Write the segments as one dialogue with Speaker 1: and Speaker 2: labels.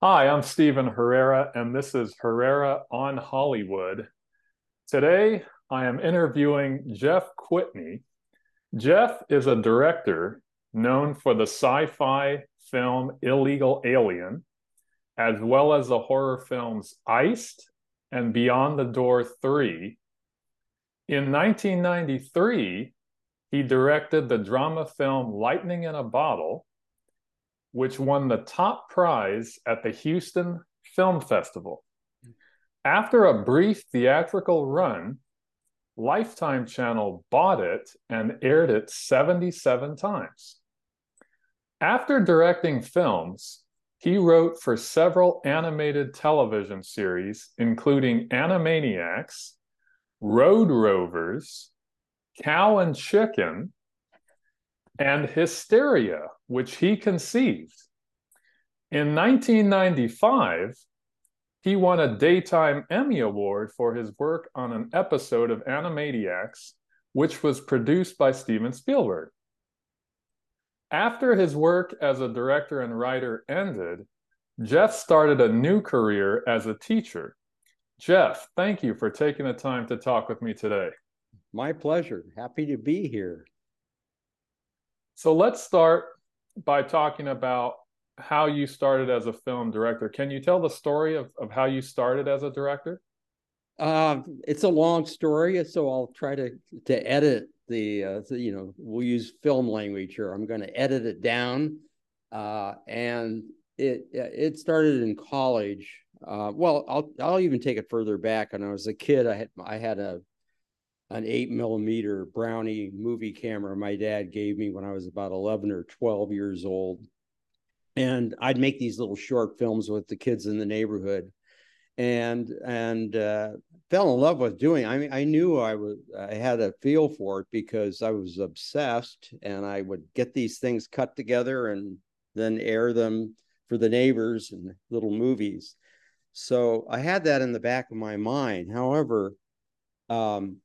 Speaker 1: Hi, I'm Steven Herrera, and this is Herrera on Hollywood. Today, I am interviewing Jeff Kwitny. Jeff is a director known for the sci fi film Illegal Alien, as well as the horror films Iced and Beyond the Door 3. In 1993, he directed the drama film Lightning in a Bottle which won the top prize at the Houston Film Festival. After a brief theatrical run, Lifetime Channel bought it and aired it 77 times. After directing films, he wrote for several animated television series, including Animaniacs, Road Rovers, Cow and Chicken, and Hysteria, which he conceived. In 1995, he won a Daytime Emmy Award for his work on an episode of Animaniacs, which was produced by Steven Spielberg. After his work as a director and writer ended, Jeff started a new career as a teacher. Jeff, thank you for taking the time to talk with me today.
Speaker 2: My pleasure. Happy to be here.
Speaker 1: So let's start by talking about how you started as a film director. Can you tell the story of, of how you started as a director?
Speaker 2: Uh, it's a long story, so I'll try to to edit the, uh, the you know we'll use film language here. I'm going to edit it down, uh, and it it started in college. Uh, well, I'll I'll even take it further back. When I was a kid, I had I had a an eight millimeter Brownie movie camera my dad gave me when I was about 11 or 12 years old. And I'd make these little short films with the kids in the neighborhood and, and, uh, fell in love with doing. I mean, I knew I was, I had a feel for it because I was obsessed and I would get these things cut together and then air them for the neighbors and little movies. So I had that in the back of my mind. However, um,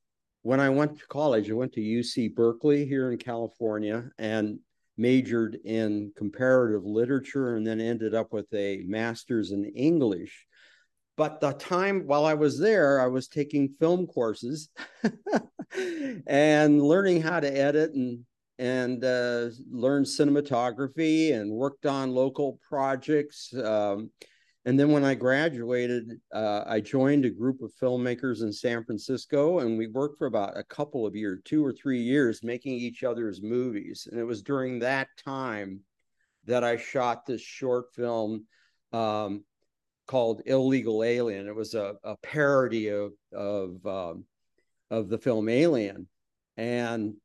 Speaker 2: when I went to college, I went to UC Berkeley here in California and majored in comparative literature and then ended up with a master's in English. But the time while I was there, I was taking film courses and learning how to edit and and uh, learned cinematography and worked on local projects. Um, and then when I graduated, uh, I joined a group of filmmakers in San Francisco, and we worked for about a couple of years, two or three years, making each other's movies. And it was during that time that I shot this short film um, called Illegal Alien. It was a, a parody of of um, of the film Alien, and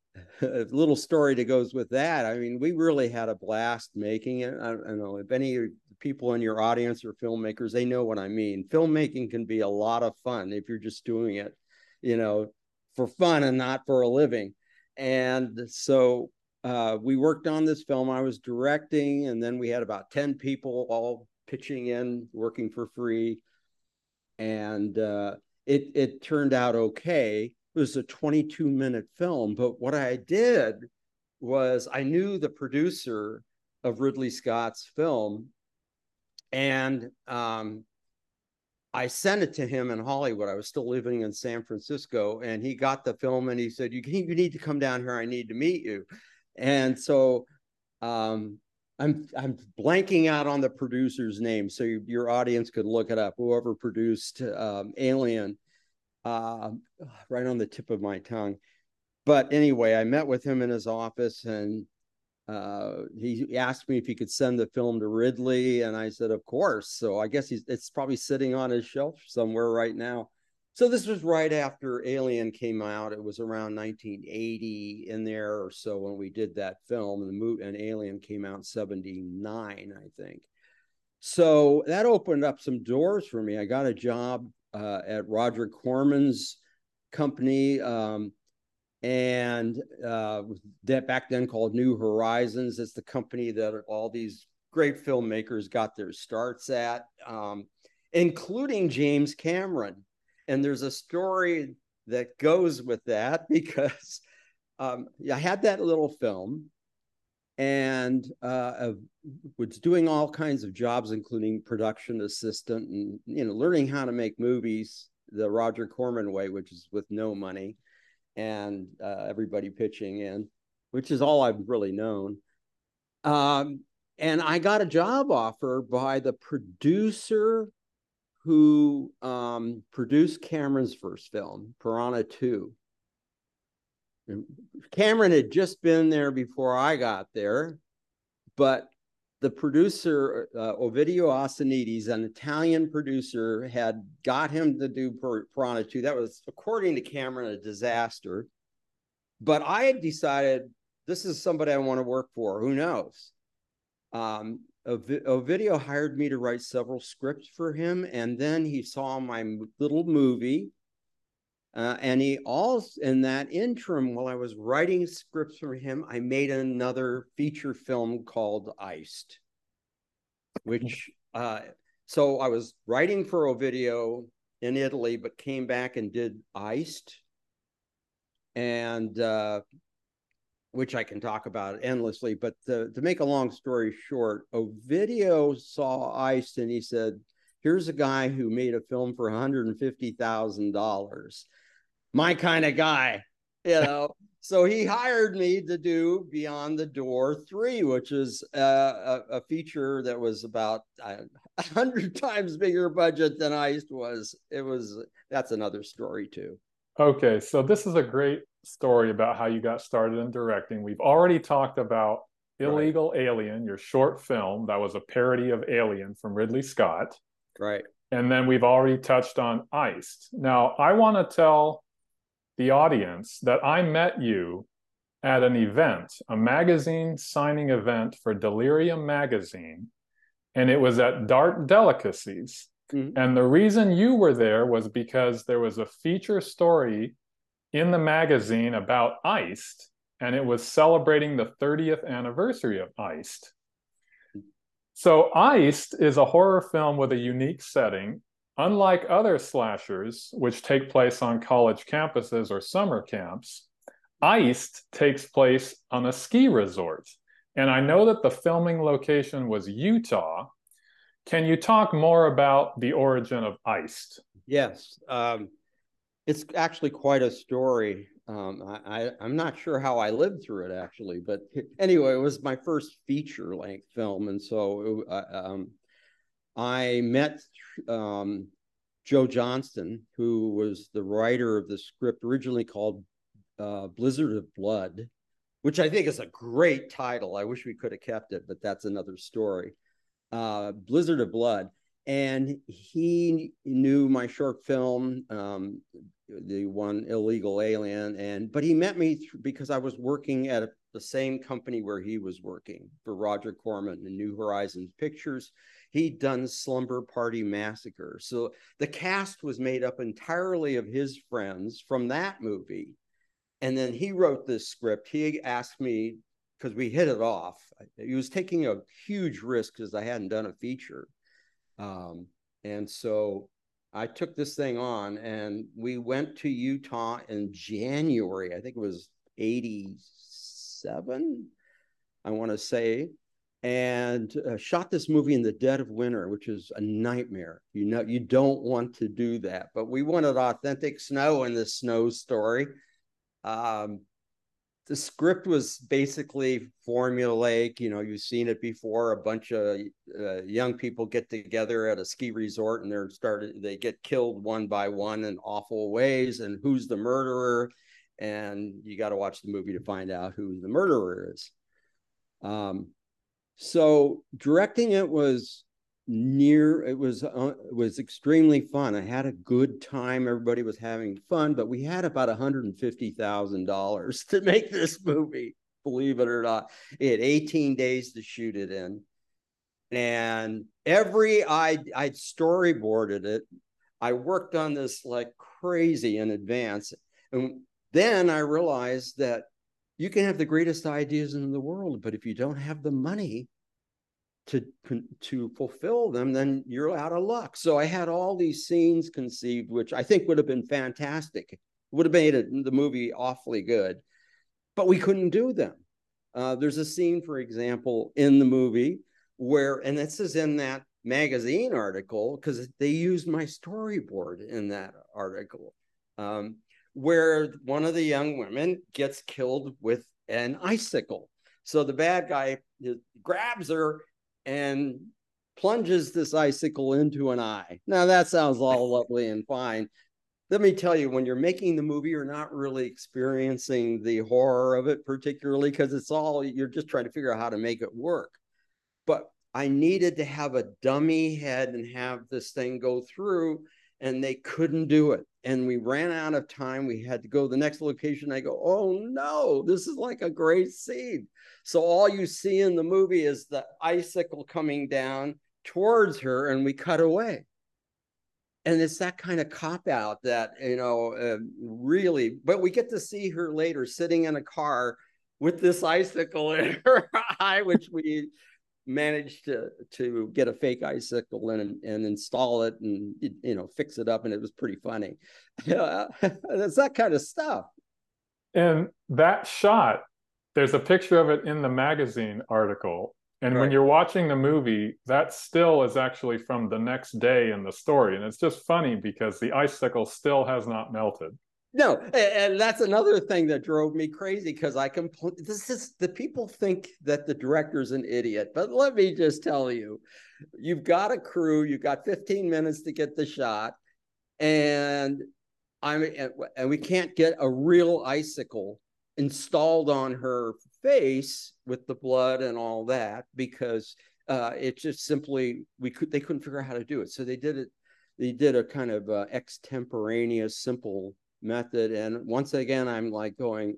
Speaker 2: a little story that goes with that. I mean, we really had a blast making it. I, I don't know if any people in your audience are filmmakers, they know what I mean. Filmmaking can be a lot of fun if you're just doing it, you know, for fun and not for a living. And so uh, we worked on this film. I was directing, and then we had about 10 people all pitching in, working for free. And uh, it, it turned out okay. It was a 22 minute film. But what I did was I knew the producer of Ridley Scott's film and um, I sent it to him in Hollywood. I was still living in San Francisco, and he got the film and he said, "You you need to come down here. I need to meet you." And so um, I'm I'm blanking out on the producer's name, so you, your audience could look it up. Whoever produced um, Alien, uh, right on the tip of my tongue. But anyway, I met with him in his office, and uh, he asked me if he could send the film to Ridley, and I said, of course. So I guess he's it's probably sitting on his shelf somewhere right now. So this was right after Alien came out. It was around 1980 in there or so when we did that film, and the and Alien came out 79, I think. So that opened up some doors for me. I got a job uh, at Roger Corman's company. Um, and uh, that back then called New Horizons. It's the company that all these great filmmakers got their starts at, um, including James Cameron. And there's a story that goes with that because um, I had that little film, and uh, was doing all kinds of jobs, including production assistant and you know learning how to make movies the Roger Corman way, which is with no money and uh, everybody pitching in, which is all I've really known. Um, and I got a job offer by the producer who um, produced Cameron's first film, Piranha 2. Cameron had just been there before I got there, but the producer, uh, Ovidio Assonitis, an Italian producer, had got him to do Piranha 2. That was, according to Cameron, a disaster. But I had decided this is somebody I want to work for. Who knows? Um, Ovidio hired me to write several scripts for him, and then he saw my little movie uh, and he also, in that interim, while I was writing scripts for him, I made another feature film called Iced, which, uh, so I was writing for Ovidio in Italy, but came back and did Iced, and uh, which I can talk about endlessly. But to, to make a long story short, Ovidio saw Iced and he said, here's a guy who made a film for $150,000 my kind of guy, you know. so he hired me to do Beyond the Door three, which is uh, a, a, feature that was about a hundred times bigger budget than Iced was. It was that's another story too.
Speaker 1: Okay, so this is a great story about how you got started in directing. We've already talked about Illegal right. Alien, your short film that was a parody of Alien from Ridley Scott.
Speaker 2: Right.
Speaker 1: And then we've already touched on Iced. Now, I want to tell the audience that I met you at an event, a magazine signing event for Delirium magazine, and it was at Dark Delicacies. Mm-hmm. And the reason you were there was because there was a feature story in the magazine about Iced, and it was celebrating the 30th anniversary of Iced. So, Iced is a horror film with a unique setting Unlike other slashers, which take place on college campuses or summer camps, Iced takes place on a ski resort. And I know that the filming location was Utah. Can you talk more about the origin of Iced?
Speaker 2: Yes. Um, it's actually quite a story. Um, I, am not sure how I lived through it actually, but anyway, it was my first feature length film. And so uh, um, I met um, Joe Johnson, who was the writer of the script originally called uh, Blizzard of Blood, which I think is a great title. I wish we could have kept it, but that's another story. Uh, Blizzard of Blood. And he knew my short film, um, the one Illegal Alien, and but he met me th- because I was working at a, the same company where he was working for Roger Corman and New Horizons Pictures he'd done Slumber Party Massacre. So the cast was made up entirely of his friends from that movie. And then he wrote this script. He asked me, because we hit it off, he was taking a huge risk because I hadn't done a feature. Um, and so I took this thing on and we went to Utah in January. I think it was 87, I want to say and uh, shot this movie in the dead of winter, which is a nightmare. You know, you don't want to do that. But we wanted authentic snow in this snow story. Um, the script was basically formulaic. You know, you've seen it before. A bunch of uh, young people get together at a ski resort, and they're started. They get killed one by one in awful ways. And who's the murderer? And you got to watch the movie to find out who the murderer is. Um, so directing it was near it was uh, it was extremely fun. I had a good time. Everybody was having fun but we had about $150000 to make this movie believe it or not. It had 18 days to shoot it in. And every i i storyboarded it. I worked on this like crazy in advance. And then i realized that you can have the greatest ideas in the world, but if you don't have the money to to fulfill them, then you're out of luck. So I had all these scenes conceived, which I think would have been fantastic. Would have made it, the movie awfully good, but we couldn't do them. Uh, there's a scene, for example, in the movie where, and this is in that magazine article because they used my storyboard in that article, um, where one of the young women gets killed with an icicle. So the bad guy grabs her and plunges this icicle into an eye. Now that sounds all lovely and fine. Let me tell you, when you're making the movie, you're not really experiencing the horror of it particularly because it's all you're just trying to figure out how to make it work. But I needed to have a dummy head and have this thing go through, and they couldn't do it. And we ran out of time. We had to go to the next location. I go, oh no, this is like a great scene. So all you see in the movie is the icicle coming down towards her, and we cut away. And it's that kind of cop out that, you know, uh, really, but we get to see her later sitting in a car with this icicle in her eye, which we managed to to get a fake icicle and and install it and you know fix it up and it was pretty funny. It's that kind of stuff.
Speaker 1: And that shot there's a picture of it in the magazine article. And right. when you're watching the movie that still is actually from the next day in the story. And it's just funny because the icicle still has not melted
Speaker 2: no, and that's another thing that drove me crazy because I compl- this is the people think that the director's an idiot, but let me just tell you, you've got a crew, you've got 15 minutes to get the shot, and I'm and we can't get a real icicle installed on her face with the blood and all that because uh, it just simply we could they couldn't figure out how to do it, so they did it. They did a kind of uh, extemporaneous, simple method. And once again, I'm like going,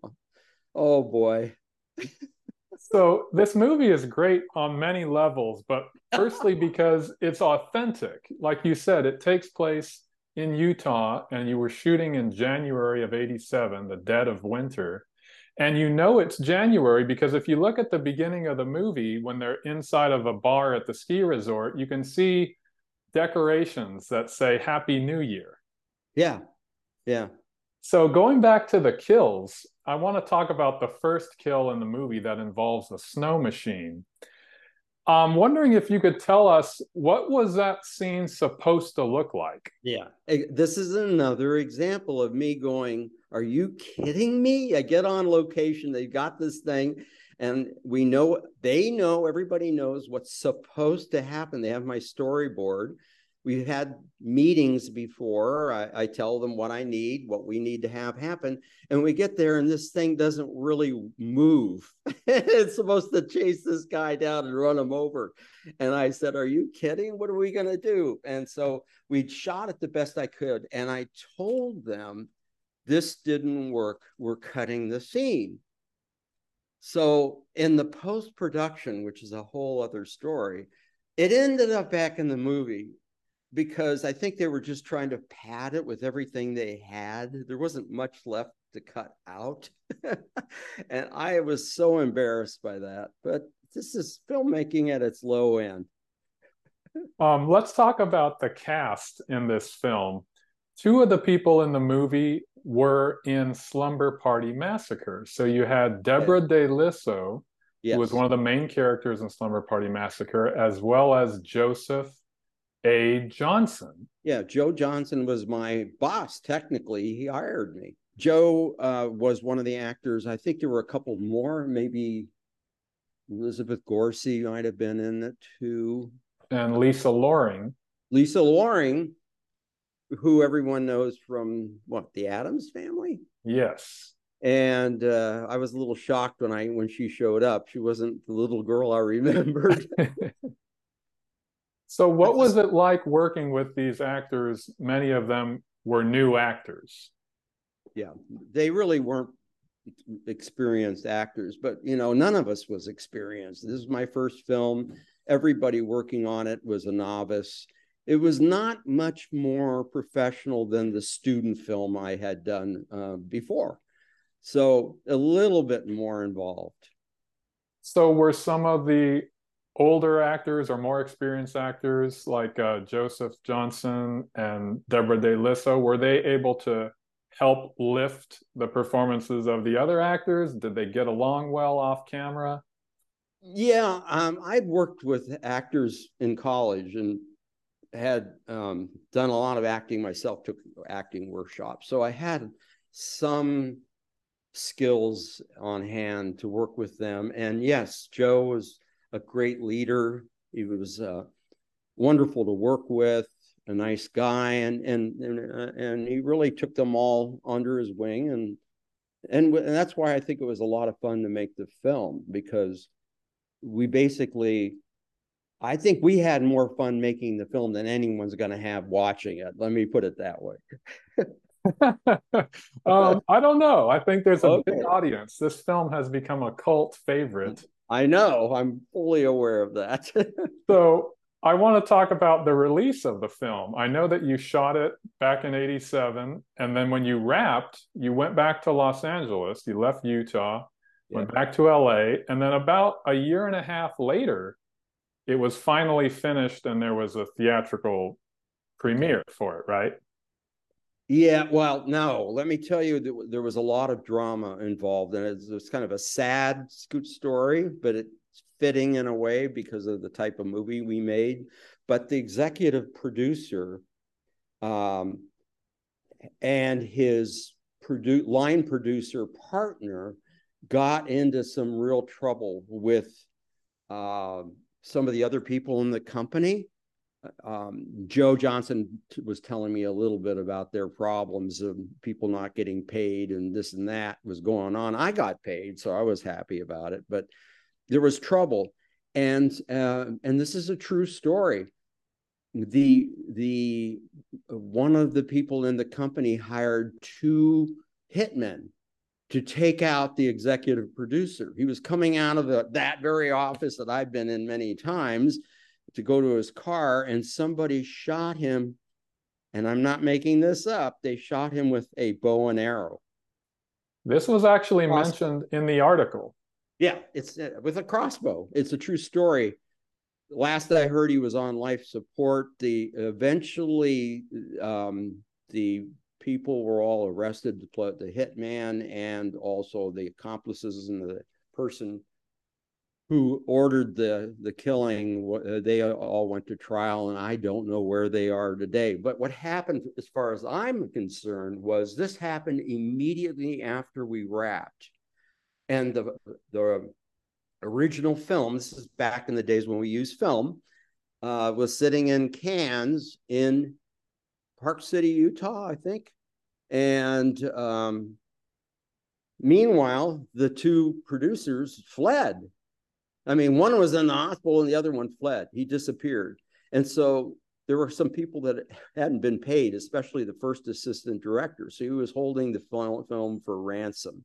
Speaker 2: oh boy.
Speaker 1: so this movie is great on many levels, but firstly, because it's authentic. Like you said, it takes place in Utah, and you were shooting in January of 87, the dead of winter. And you know it's January because if you look at the beginning of the movie, when they're inside of a bar at the ski resort, you can see decorations that say Happy New Year.
Speaker 2: Yeah. Yeah.
Speaker 1: So going back to the kills, I want to talk about the first kill in the movie that involves the snow machine. I'm wondering if you could tell us what was that scene supposed to look like?
Speaker 2: Yeah. Eh, this is another example of me going, are you kidding me? I get on location, they've got this thing and we know they know everybody knows what's supposed to happen. They have my storyboard We've had meetings before. I, I, tell them what I need, what we need to have happen. And we get there and this thing doesn't really move. it's supposed to chase this guy down and run him over. And I said, Are you kidding? What are we going to do? And so we shot it the best I could. And I told them, This didn't work. We're cutting the scene. So in the post production, which is a whole other story, it ended up back in the movie because I think they were just trying to pad it with everything they had. There wasn't much left to cut out. and I was so embarrassed by that. But this is filmmaking at its low end.
Speaker 1: um, let's talk about the cast in this film. Two of the people in the movie were in Slumber Party Massacre. So you had Deborah Deliso, yes. who was one of the main characters in Slumber Party Massacre, as well as Joseph a. Johnson.
Speaker 2: Yeah, Joe Johnson was my boss. Technically, he hired me. Joe uh, was one of the actors. I think there were a couple more. Maybe Elizabeth Gorcey might have been in it too.
Speaker 1: And Lisa Loring.
Speaker 2: Lisa Loring, who everyone knows from what the Addams Family.
Speaker 1: Yes.
Speaker 2: And uh, I was a little shocked when I when she showed up. She wasn't the little girl I remembered.
Speaker 1: So, what was it like working with these actors? Many of them were new actors.
Speaker 2: Yeah, they really weren't experienced actors, but you know, none of us was experienced. This is my first film. Everybody working on it was a novice. It was not much more professional than the student film I had done uh, before. So, a little bit more involved.
Speaker 1: So, were some of the older actors or more experienced actors like uh, Joseph Johnson and Deborah De were they able to help lift the performances of the other actors? Did they get along well off camera?
Speaker 2: Yeah, um, I'd worked with actors in college and had um, done a lot of acting myself, took acting workshops. So I had some skills on hand to work with them. And yes, Joe was a great leader. He was uh, wonderful to work with, a nice guy, and and and, uh, and he really took them all under his wing, and, and and that's why I think it was a lot of fun to make the film because we basically I think we had more fun making the film than anyone's going to have watching it. Let me put it that way.
Speaker 1: um, I don't know. I think there's a okay. big audience. This film has become a cult favorite.
Speaker 2: I know. I'm fully aware of that.
Speaker 1: so I want to talk about the release of the film. I know that you shot it back in 87. And then when you wrapped, you went back to Los Angeles. You left Utah, yeah. went back to LA. And then about a year and a half later, it was finally finished and there was a theatrical premiere for it, right?
Speaker 2: Yeah, well, no, let me tell you, there was a lot of drama involved, and it was kind of a sad scoot story, but it's fitting in a way because of the type of movie we made. But the executive producer um, and his produ- line producer partner got into some real trouble with uh, some of the other people in the company um, Joe Johnson was telling me a little bit about their problems of people not getting paid and this and that was going on. I got paid, so I was happy about it, but there was trouble, and uh, and this is a true story. The the one of the people in the company hired two hitmen to take out the executive producer. He was coming out of the, that very office that I've been in many times to go to his car and somebody shot him. And i'm not making this up. They shot him with a bow and arrow.
Speaker 1: This was actually crossbow. mentioned in the article.
Speaker 2: Yeah it's uh, with a crossbow. It's a true story. Last that i heard he was on life support. The eventually um, the people were all arrested the hitman and also the accomplices and the person who ordered the the killing uh, they all went to trial and i don't know where they are today. But what happened as far as i'm concerned was this happened immediately after we wrapped. And the the original film this is back in the days when we used film uh, was sitting in cans in park city utah i think. And um, meanwhile the two producers fled I mean, one was in the hospital and the other one fled. He disappeared. And so there were some people that hadn't been paid, especially the first assistant director. So he was holding the film for ransom.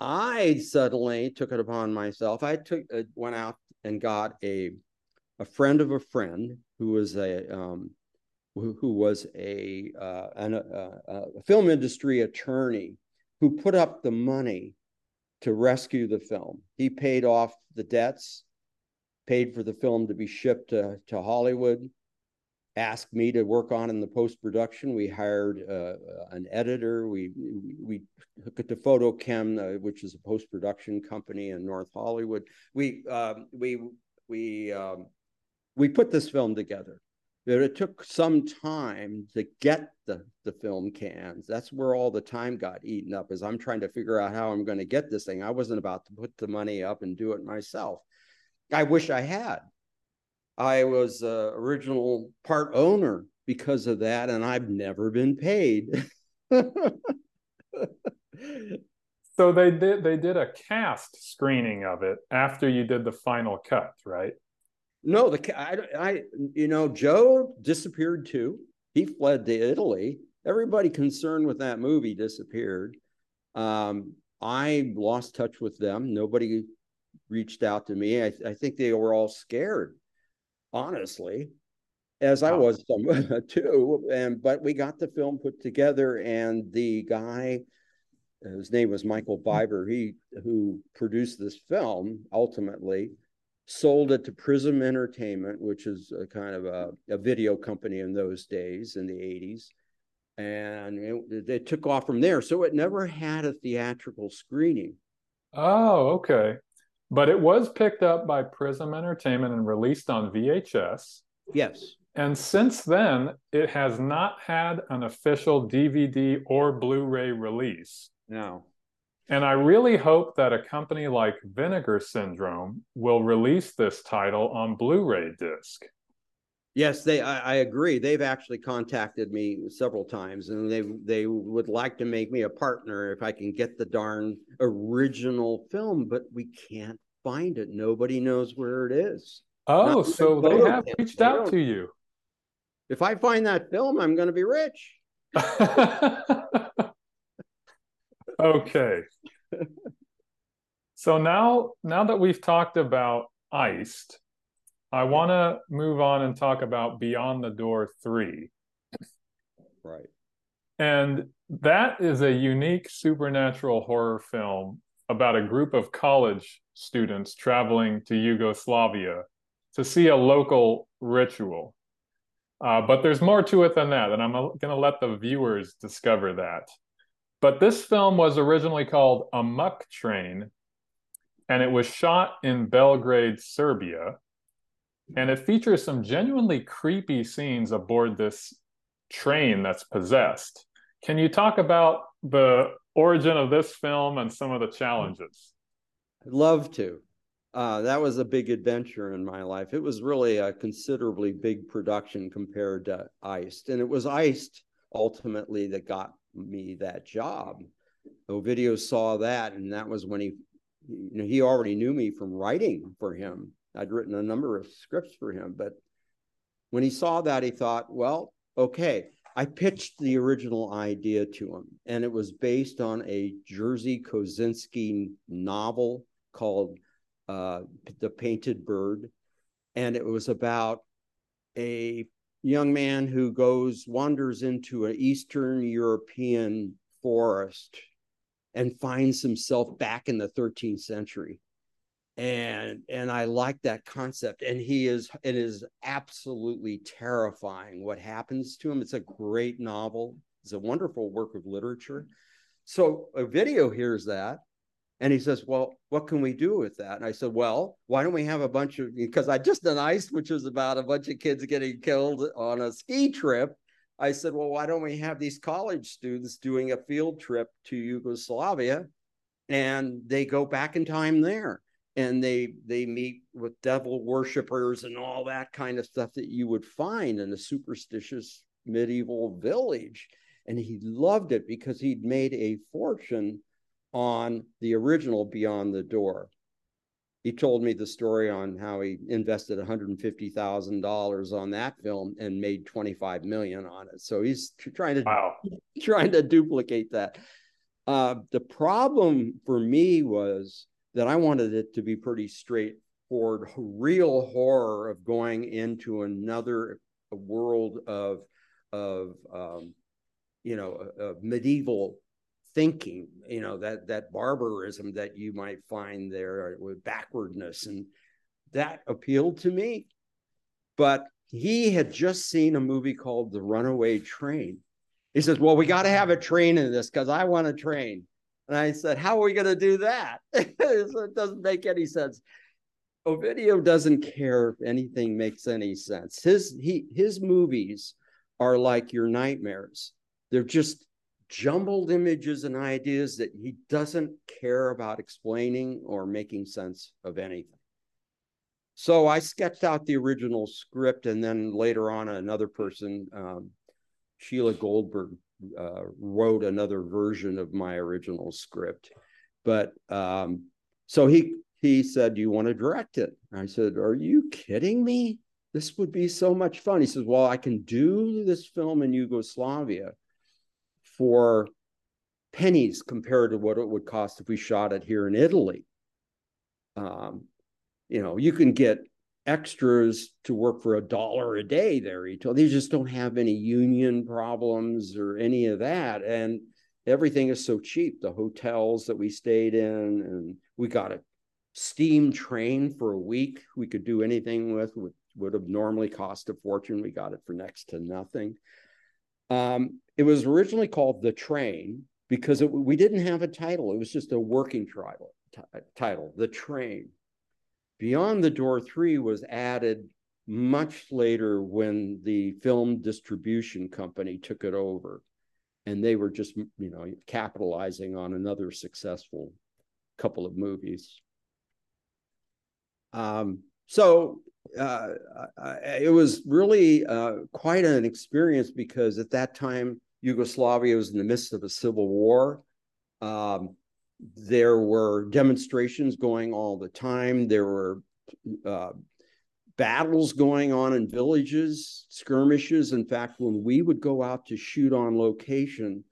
Speaker 2: I suddenly took it upon myself. I took uh, went out and got a a friend of a friend who was a um, who, who was a uh, an, uh, a film industry attorney who put up the money to rescue the film. He paid off the debts, paid for the film to be shipped to, to Hollywood, asked me to work on in the post production. We hired uh, an editor. We we, hooked it to FotoKem, uh, which is a post production company in North Hollywood. We um, we we um, we put this film together that it took some time to get the, the film cans. That's where all the time got eaten up as I'm trying to figure out how I'm going to get this thing. I wasn't about to put the money up and do it myself. I wish I had. I was uh, original part owner because of that, and I've never been paid.
Speaker 1: so they did they did a cast screening of it after you did the final cut, right?
Speaker 2: No, the I, I, you know, Joe disappeared too. He fled to Italy. Everybody concerned with that movie disappeared. Um, I lost touch with them. Nobody reached out to me. I, I think they were all scared, honestly, as I was some, too. And but we got the film put together, and the guy, his name was Michael Biber. He who produced this film ultimately sold it to Prism Entertainment, which is a kind of a, a video company in those days in the 80s. and it, it took off from there. So it never had a theatrical screening.
Speaker 1: Oh, okay. But it was picked up by Prism Entertainment and released on VHS.
Speaker 2: Yes.
Speaker 1: And since then, it has not had an official DVD or Blu ray release.
Speaker 2: No.
Speaker 1: And I really hope that a company like Vinegar Syndrome will release this title on Blu ray disc.
Speaker 2: Yes, they. I, I, agree. They've actually contacted me several times, and they they would like to make me a partner if I can get the darn original film, but we can't find it. Nobody knows where it is.
Speaker 1: Oh, so they have reached out to you.
Speaker 2: If I find that film, I'm going to be rich.
Speaker 1: okay. so now, now that we've talked about Iced, I want to move on and talk about Beyond the Door 3.
Speaker 2: Right.
Speaker 1: And that is a unique supernatural horror film about a group of college students traveling to Yugoslavia to see a local ritual. Uh, but there's more to it than that, and I'm going to let the viewers discover that. But this film was originally called Amok Train, and it was shot in Belgrade, Serbia and it features some genuinely creepy scenes aboard this train that's possessed. Can you talk about the origin of this film and some of the challenges?
Speaker 2: I'd love to. Uh, that was a big adventure in my life. It was really a considerably big production compared to Iced, and it was Iced ultimately that got me that job. Ovidio saw that, and that was when he, you know, he already knew me from writing for him I'd written a number of scripts for him, but when he saw that, he thought, well, okay. I pitched the original idea to him, and it was based on a Jerzy Kosinski novel called uh, The Painted Bird. And it was about a young man who goes, wanders into an Eastern European forest and finds himself back in the 13th century and and I like that concept. And he is it is absolutely terrifying what happens to him. It's a great novel. It's a wonderful work of literature. So Ovidio hears that and he says, Well, what can we do with that? And I said, Well, why don't we have a bunch of because I just done Iced, which was about a bunch of kids getting killed on a ski trip. I said, Well, why don't we have these college students doing a field trip to Yugoslavia and they go back in time there? and they they meet with devil worshippers and all that kind of stuff that you would find in a superstitious medieval village and he loved it because he'd made a fortune on the original beyond the door he told me the story on how he invested $150,000 on that film and made 25 million on it. So he's trying to wow. trying to duplicate that. Uh, the problem for me was that I wanted it to be pretty straightforward, real horror of going into another world of of um, you know of medieval thinking, you know that that barbarism that you might find there with backwardness, and that appealed to me. But he had just seen a movie called The Runaway Train. He says, "Well, we got to have a train in this because I want a train." And I said, How are we going to do that? it doesn't make any sense. Ovidio doesn't care if anything makes any sense. His he his movies are like your nightmares. They're just jumbled images and ideas that he doesn't care about explaining or making sense of anything. So I sketched out the original script, and then later on, another person, um, Sheila Goldberg, uh, wrote another version of my original script. But um, so he he said, "Do you want to direct it?" I said, "Are you kidding me? This would be so much fun." He says, "Well, I can do this film in Yugoslavia for pennies compared to what it would cost if we shot it here in Italy." Um, you know, you can get extras to work for a dollar a day there. They just don't have any union problems or any of that. And everything is so cheap. The hotels that we stayed in, and we got a steam train for a week. We could do anything with, would, would have normally cost a fortune. We got it for next to nothing. Um, it was originally called The Train because it, we didn't have a title. It was just a working title, title, The Train. Beyond the Door 3 was added much later when the film distribution company took it over and they were just you know capitalizing on another successful couple of movies um, so uh, it was really uh, quite an experience because at that time Yugoslavia was in the midst of a civil war. Um, there were demonstrations going all the time. There were uh, battles going on in villages, skirmishes. In fact, when we would go out to shoot on location,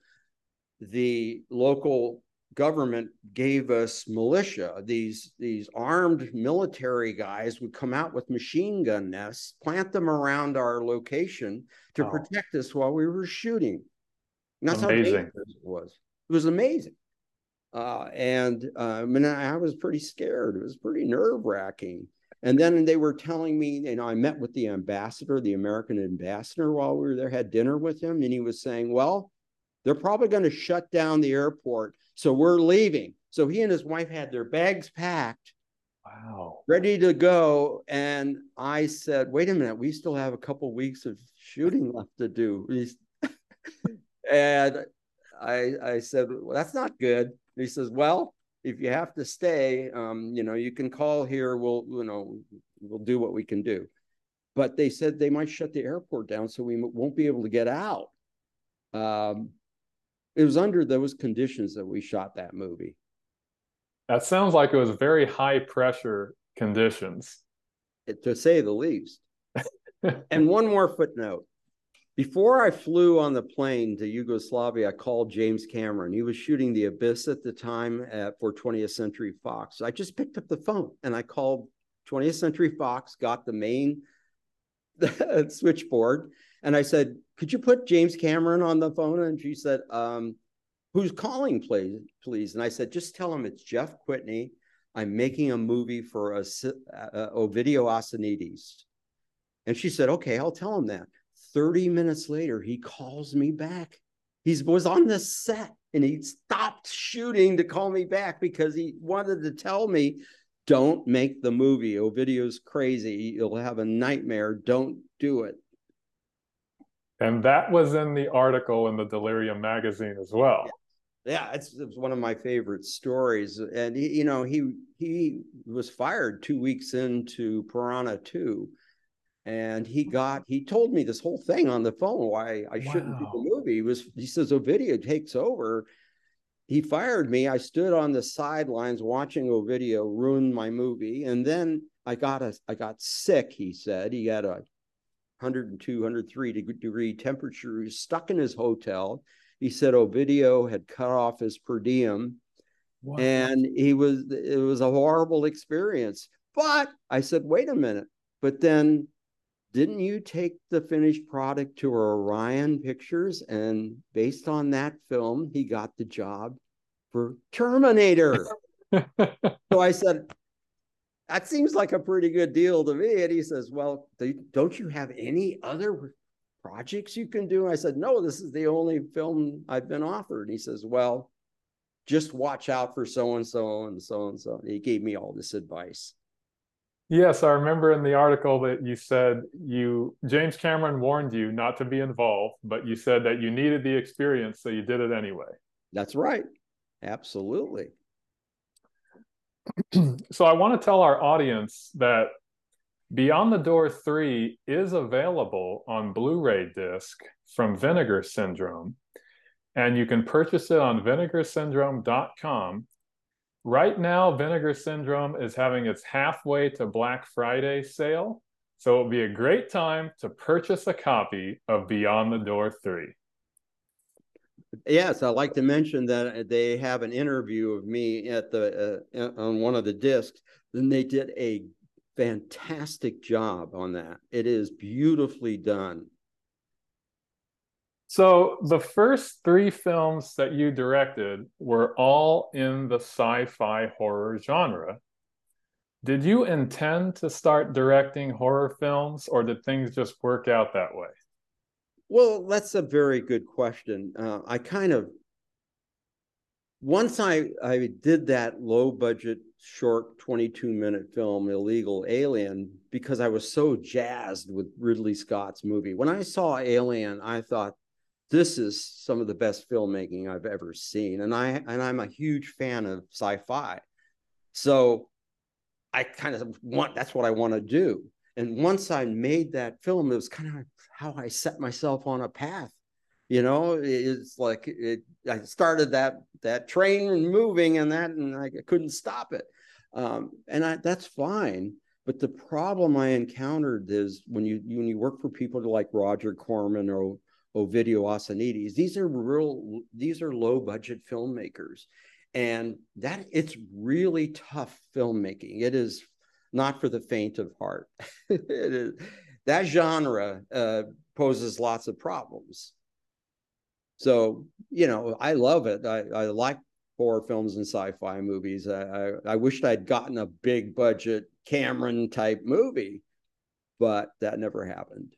Speaker 2: the local government gave us militia. These, these armed military guys would come out with machine gun nests, plant them around our location to oh. protect us while we were shooting.
Speaker 1: And that's amazing. how
Speaker 2: it was. It was amazing. Uh, and uh, I mean, I was pretty scared. It was pretty nerve wracking. And then they were telling me, you know, I met with the ambassador, the American ambassador while we were there, had dinner with him, and he was saying, well, they're probably going to shut down the airport. So we're leaving. So he and his wife had their bags packed.
Speaker 1: Wow.
Speaker 2: Ready to go. And I said, wait a minute, we still have a couple weeks of shooting left to do. and I, I said, well, that's not good. And he says, well, if you have to stay, um, you know, you can call here. We'll, you know, we'll do what we can do. But they said they might shut the airport down, so we won't be able to get out. Um, it was under those conditions that we shot that movie.
Speaker 1: That sounds like it was very high pressure conditions,
Speaker 2: to say the least. and one more footnote before I flew on the plane to Yugoslavia, I called James Cameron. He was shooting The Abyss at the time at, for 20th Century Fox. I just picked up the phone and I called 20th Century Fox, got the main switchboard, and I said, "Could you put James Cameron on the phone?" And she said, um, "Who's calling, please?" Please. And I said, "Just tell him it's Jeff Kwitny. I'm making a movie for a, a, Ovidio Assonitis." And she said, "Okay, I'll tell him that." 30 minutes later, he calls me back. He was on the set and he stopped shooting to call me back because he wanted to tell me, don't make the movie. Ovidio's crazy. You'll have a nightmare. Don't do it.
Speaker 1: And that was in the article in the Delirium magazine as well.
Speaker 2: Yeah, yeah it's, it's one of my favorite stories. And, he, you know, he he was fired two weeks into Piranha 2 and he got he told me this whole thing on the phone why I shouldn't do the movie. He was he says Ovidio takes over. He fired me. I stood on the sidelines watching Ovidio ruin my movie, and then I got a I got sick. He said he had a 102, 103 degree temperature. He was stuck in his hotel. He said oh, Ovidio had cut off his per diem, wow. and he was it was a horrible experience. But I said, wait a minute. But then didn't you take the finished product to Orion Pictures? And based on that film, he got the job for Terminator. so I said, that seems like a pretty good deal to me. And he says, well, don't you have any other projects you can do? I said, no, this is the only film I've been offered. And He says, well, just watch out for so and so and so and so. He gave me all this advice.
Speaker 1: Yes, I remember in the article that you said you James Cameron warned you not to be involved, but you said that you needed the experience, so you did it anyway.
Speaker 2: That's right. Absolutely.
Speaker 1: so I want to tell our audience that Beyond the Door 3 is available on Blu-ray disc from Vinegar Syndrome, and you can purchase it on vinegarsyndrome.com Right now, Vinegar Syndrome is having its halfway to Black Friday sale. So it would be a great time to purchase a copy of Beyond the Door 3.
Speaker 2: Yes, I'd like to mention that they have an interview of me at the uh, on one of the discs. Then they did a fantastic job on that. It is beautifully done.
Speaker 1: So the first three films that you directed were all in the sci-fi horror genre. Did you intend to start directing horror films or did things just work out that way?
Speaker 2: Well, that's a very good question. Uh, I kind of once I I did that low budget short 22 minute film Illegal Alien because I was so jazzed with Ridley Scott's movie. When I saw Alien, I thought this is some of the best filmmaking I've ever seen and I and I'm a huge fan of sci-fi. So I kind of want that's what I want to do. And once I made that film, it was kind of how I set myself on a path. You know, it's like it. I started that that train moving and that, and I couldn't stop it. Um, and I, that's fine. But the problem I encountered is when you when you work for people like Roger Corman or Ovidio Assonitis, these are real, these are low budget filmmakers. And that it's really tough filmmaking. It is not for the faint of heart. that genre uh, poses lots of problems. So, you know, I love it. I, I like horror films and sci-fi movies. I, I, I wished I'd gotten a big budget Cameron type movie, but that never happened.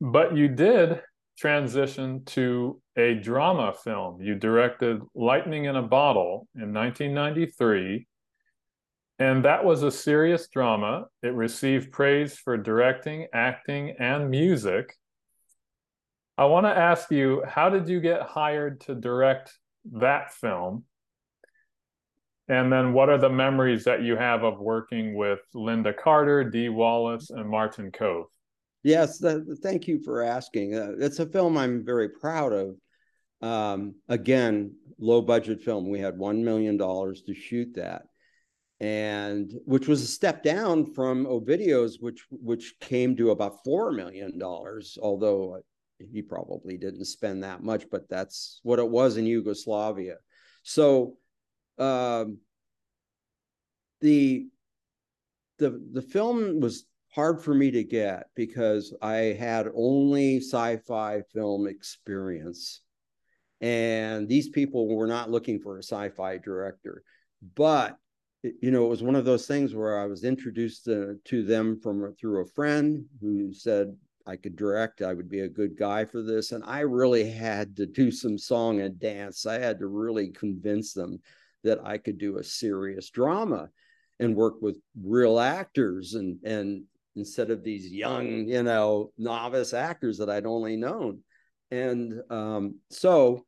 Speaker 1: But you did transition to a drama film. You directed Lightning in a Bottle in 1993 and that was a serious drama. It received praise for directing, acting, and music. I want to ask you how did you get hired to direct that film? And then what are the memories that you have of working with Lynda Carter, Dee Wallace, and Martin Kove?
Speaker 2: Yes, thank you for asking. Uh, it's a film I'm very proud of. Um, again, low budget film. We had $1 million to shoot that and which was a step down from Ovidio's, which which came to about four million dollars. Although he probably didn't spend that much, but that's what it was in Yugoslavia. So um, the the the film was hard for me to get because I had only sci-fi film experience, and these people were not looking for a sci-fi director, but you know, it was one of those things where I was introduced to, to them from through a friend who said I could direct, I would be a good guy for this, and I really had to do some song and dance. I had to really convince them that I could do a serious drama and work with real actors and and instead of these young, you know, novice actors that I'd only known. And um, so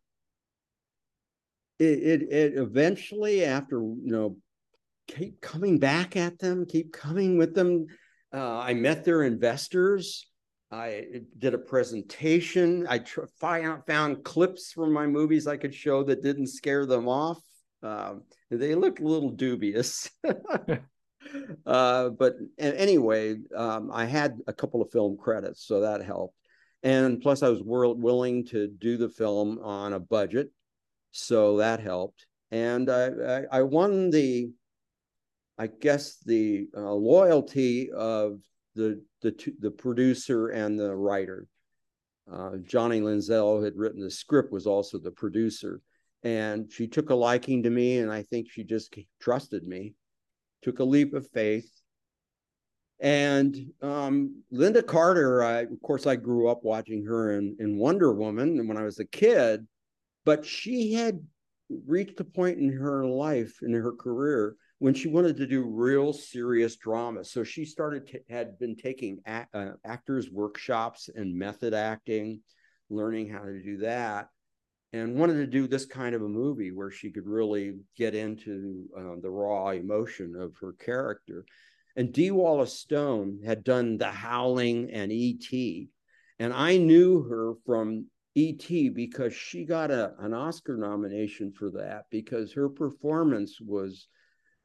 Speaker 2: it, it, it eventually, after you know keep coming back at them, keep coming with them. Uh, I met their investors. I did a presentation. I tr- found, found clips from my movies I could show that didn't scare them off. Um, they looked a little dubious. uh, but anyway, um, I had a couple of film credits, so that helped. And plus, I was willing to do the film on a budget, so that helped. And I, I, I won the I guess the uh, loyalty of the the the producer and the writer. Uh, Johnny Linzel had written the script, was also the producer, and she took a liking to me, and I think she just trusted me, took a leap of faith. And um, Lynda Carter, I, of course, I grew up watching her in, in Wonder Woman when I was a kid, but she had reached a point in her life, in her career, when she wanted to do real serious drama. So she started to, had been taking uh, actors workshops and method acting, learning how to do that, and wanted to do this kind of a movie where she could really get into uh, the raw emotion of her character. And Dee Wallace Stone had done The Howling and E.T. And I knew her from E.T. because she got a, an Oscar nomination for that because her performance was –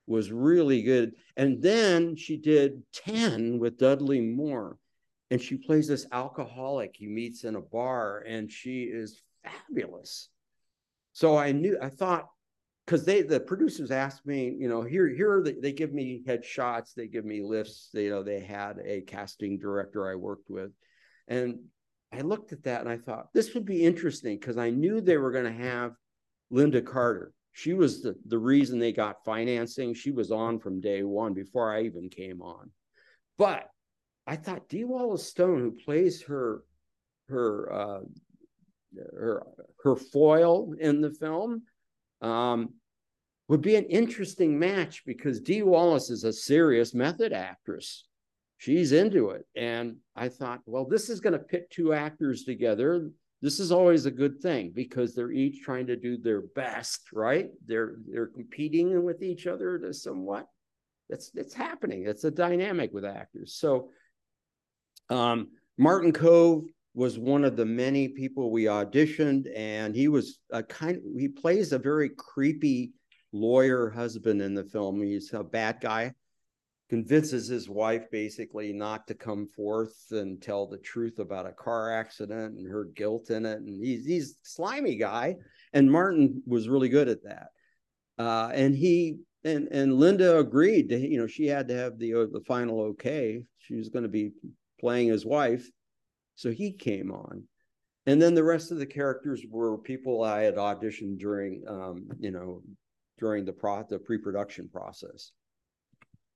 Speaker 2: was really good. And then she did 10 with Dudley Moore. And she plays this alcoholic he meets in a bar, and she is fabulous. So I knew, I thought, because they the producers asked me, you know, here, here the, they give me headshots, they give me lifts. They, you know, they had a casting director I worked with. And I looked at that and I thought this would be interesting because I knew they were going to have Lynda Carter she was the, the reason they got financing. She was on from day one before I even came on. But I thought Dee Wallace Stone, who plays her her uh, her her foil in the film um, would be an interesting match because Dee Wallace is a serious method actress. She's into it. And I thought, well, this is going to pit two actors together. This is always a good thing because they're each trying to do their best, right? They're they're competing with each other to somewhat. That's that's happening. It's a dynamic with actors. So um, Martin Kove was one of the many people we auditioned, and he was a kind. He plays a very creepy lawyer husband in the film. He's a bad guy, convinces his wife basically not to come forth and tell the truth about a car accident and her guilt in it. And he's he's slimy guy, and Martin was really good at that. Uh, and he and and Lynda agreed to you know she had to have the uh, the final okay. She was going to be playing his wife so he came on. And then the rest of the characters were people I had auditioned during, um, you know, during the pro the pre-production process.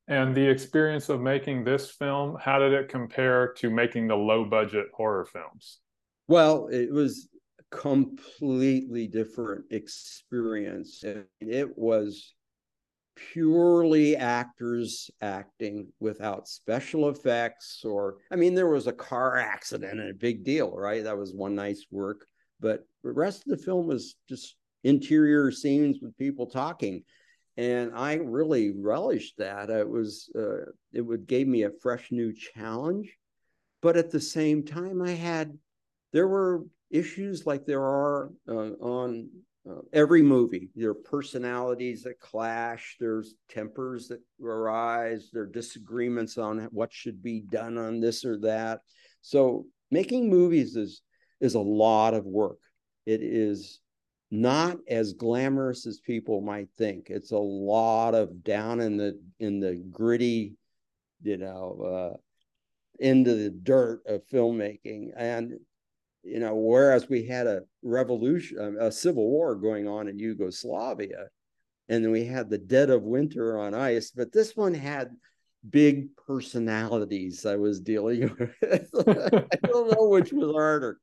Speaker 1: And the experience of making this film, how did it compare to making the low budget horror films?
Speaker 2: Well, it was completely different experience. It was purely actors acting without special effects or i mean there was a car accident and a big deal right that was one nice work but the rest of the film was just interior scenes with people talking and i really relished that. It was uh, it would gave me a fresh new challenge but at the same time i had there were issues like there are uh, on uh, every movie. There are personalities that clash there's tempers that arise there are disagreements on what should be done on this or that. So making movies is is a lot of work. It is not as glamorous as people might think it's a lot of down in the in the gritty you know uh into the dirt of filmmaking and you know, whereas we had a revolution, um, a civil war going on in Yugoslavia, and then we had the dead of winter on ice, but this one had big personalities I was dealing with. I don't know which was harder.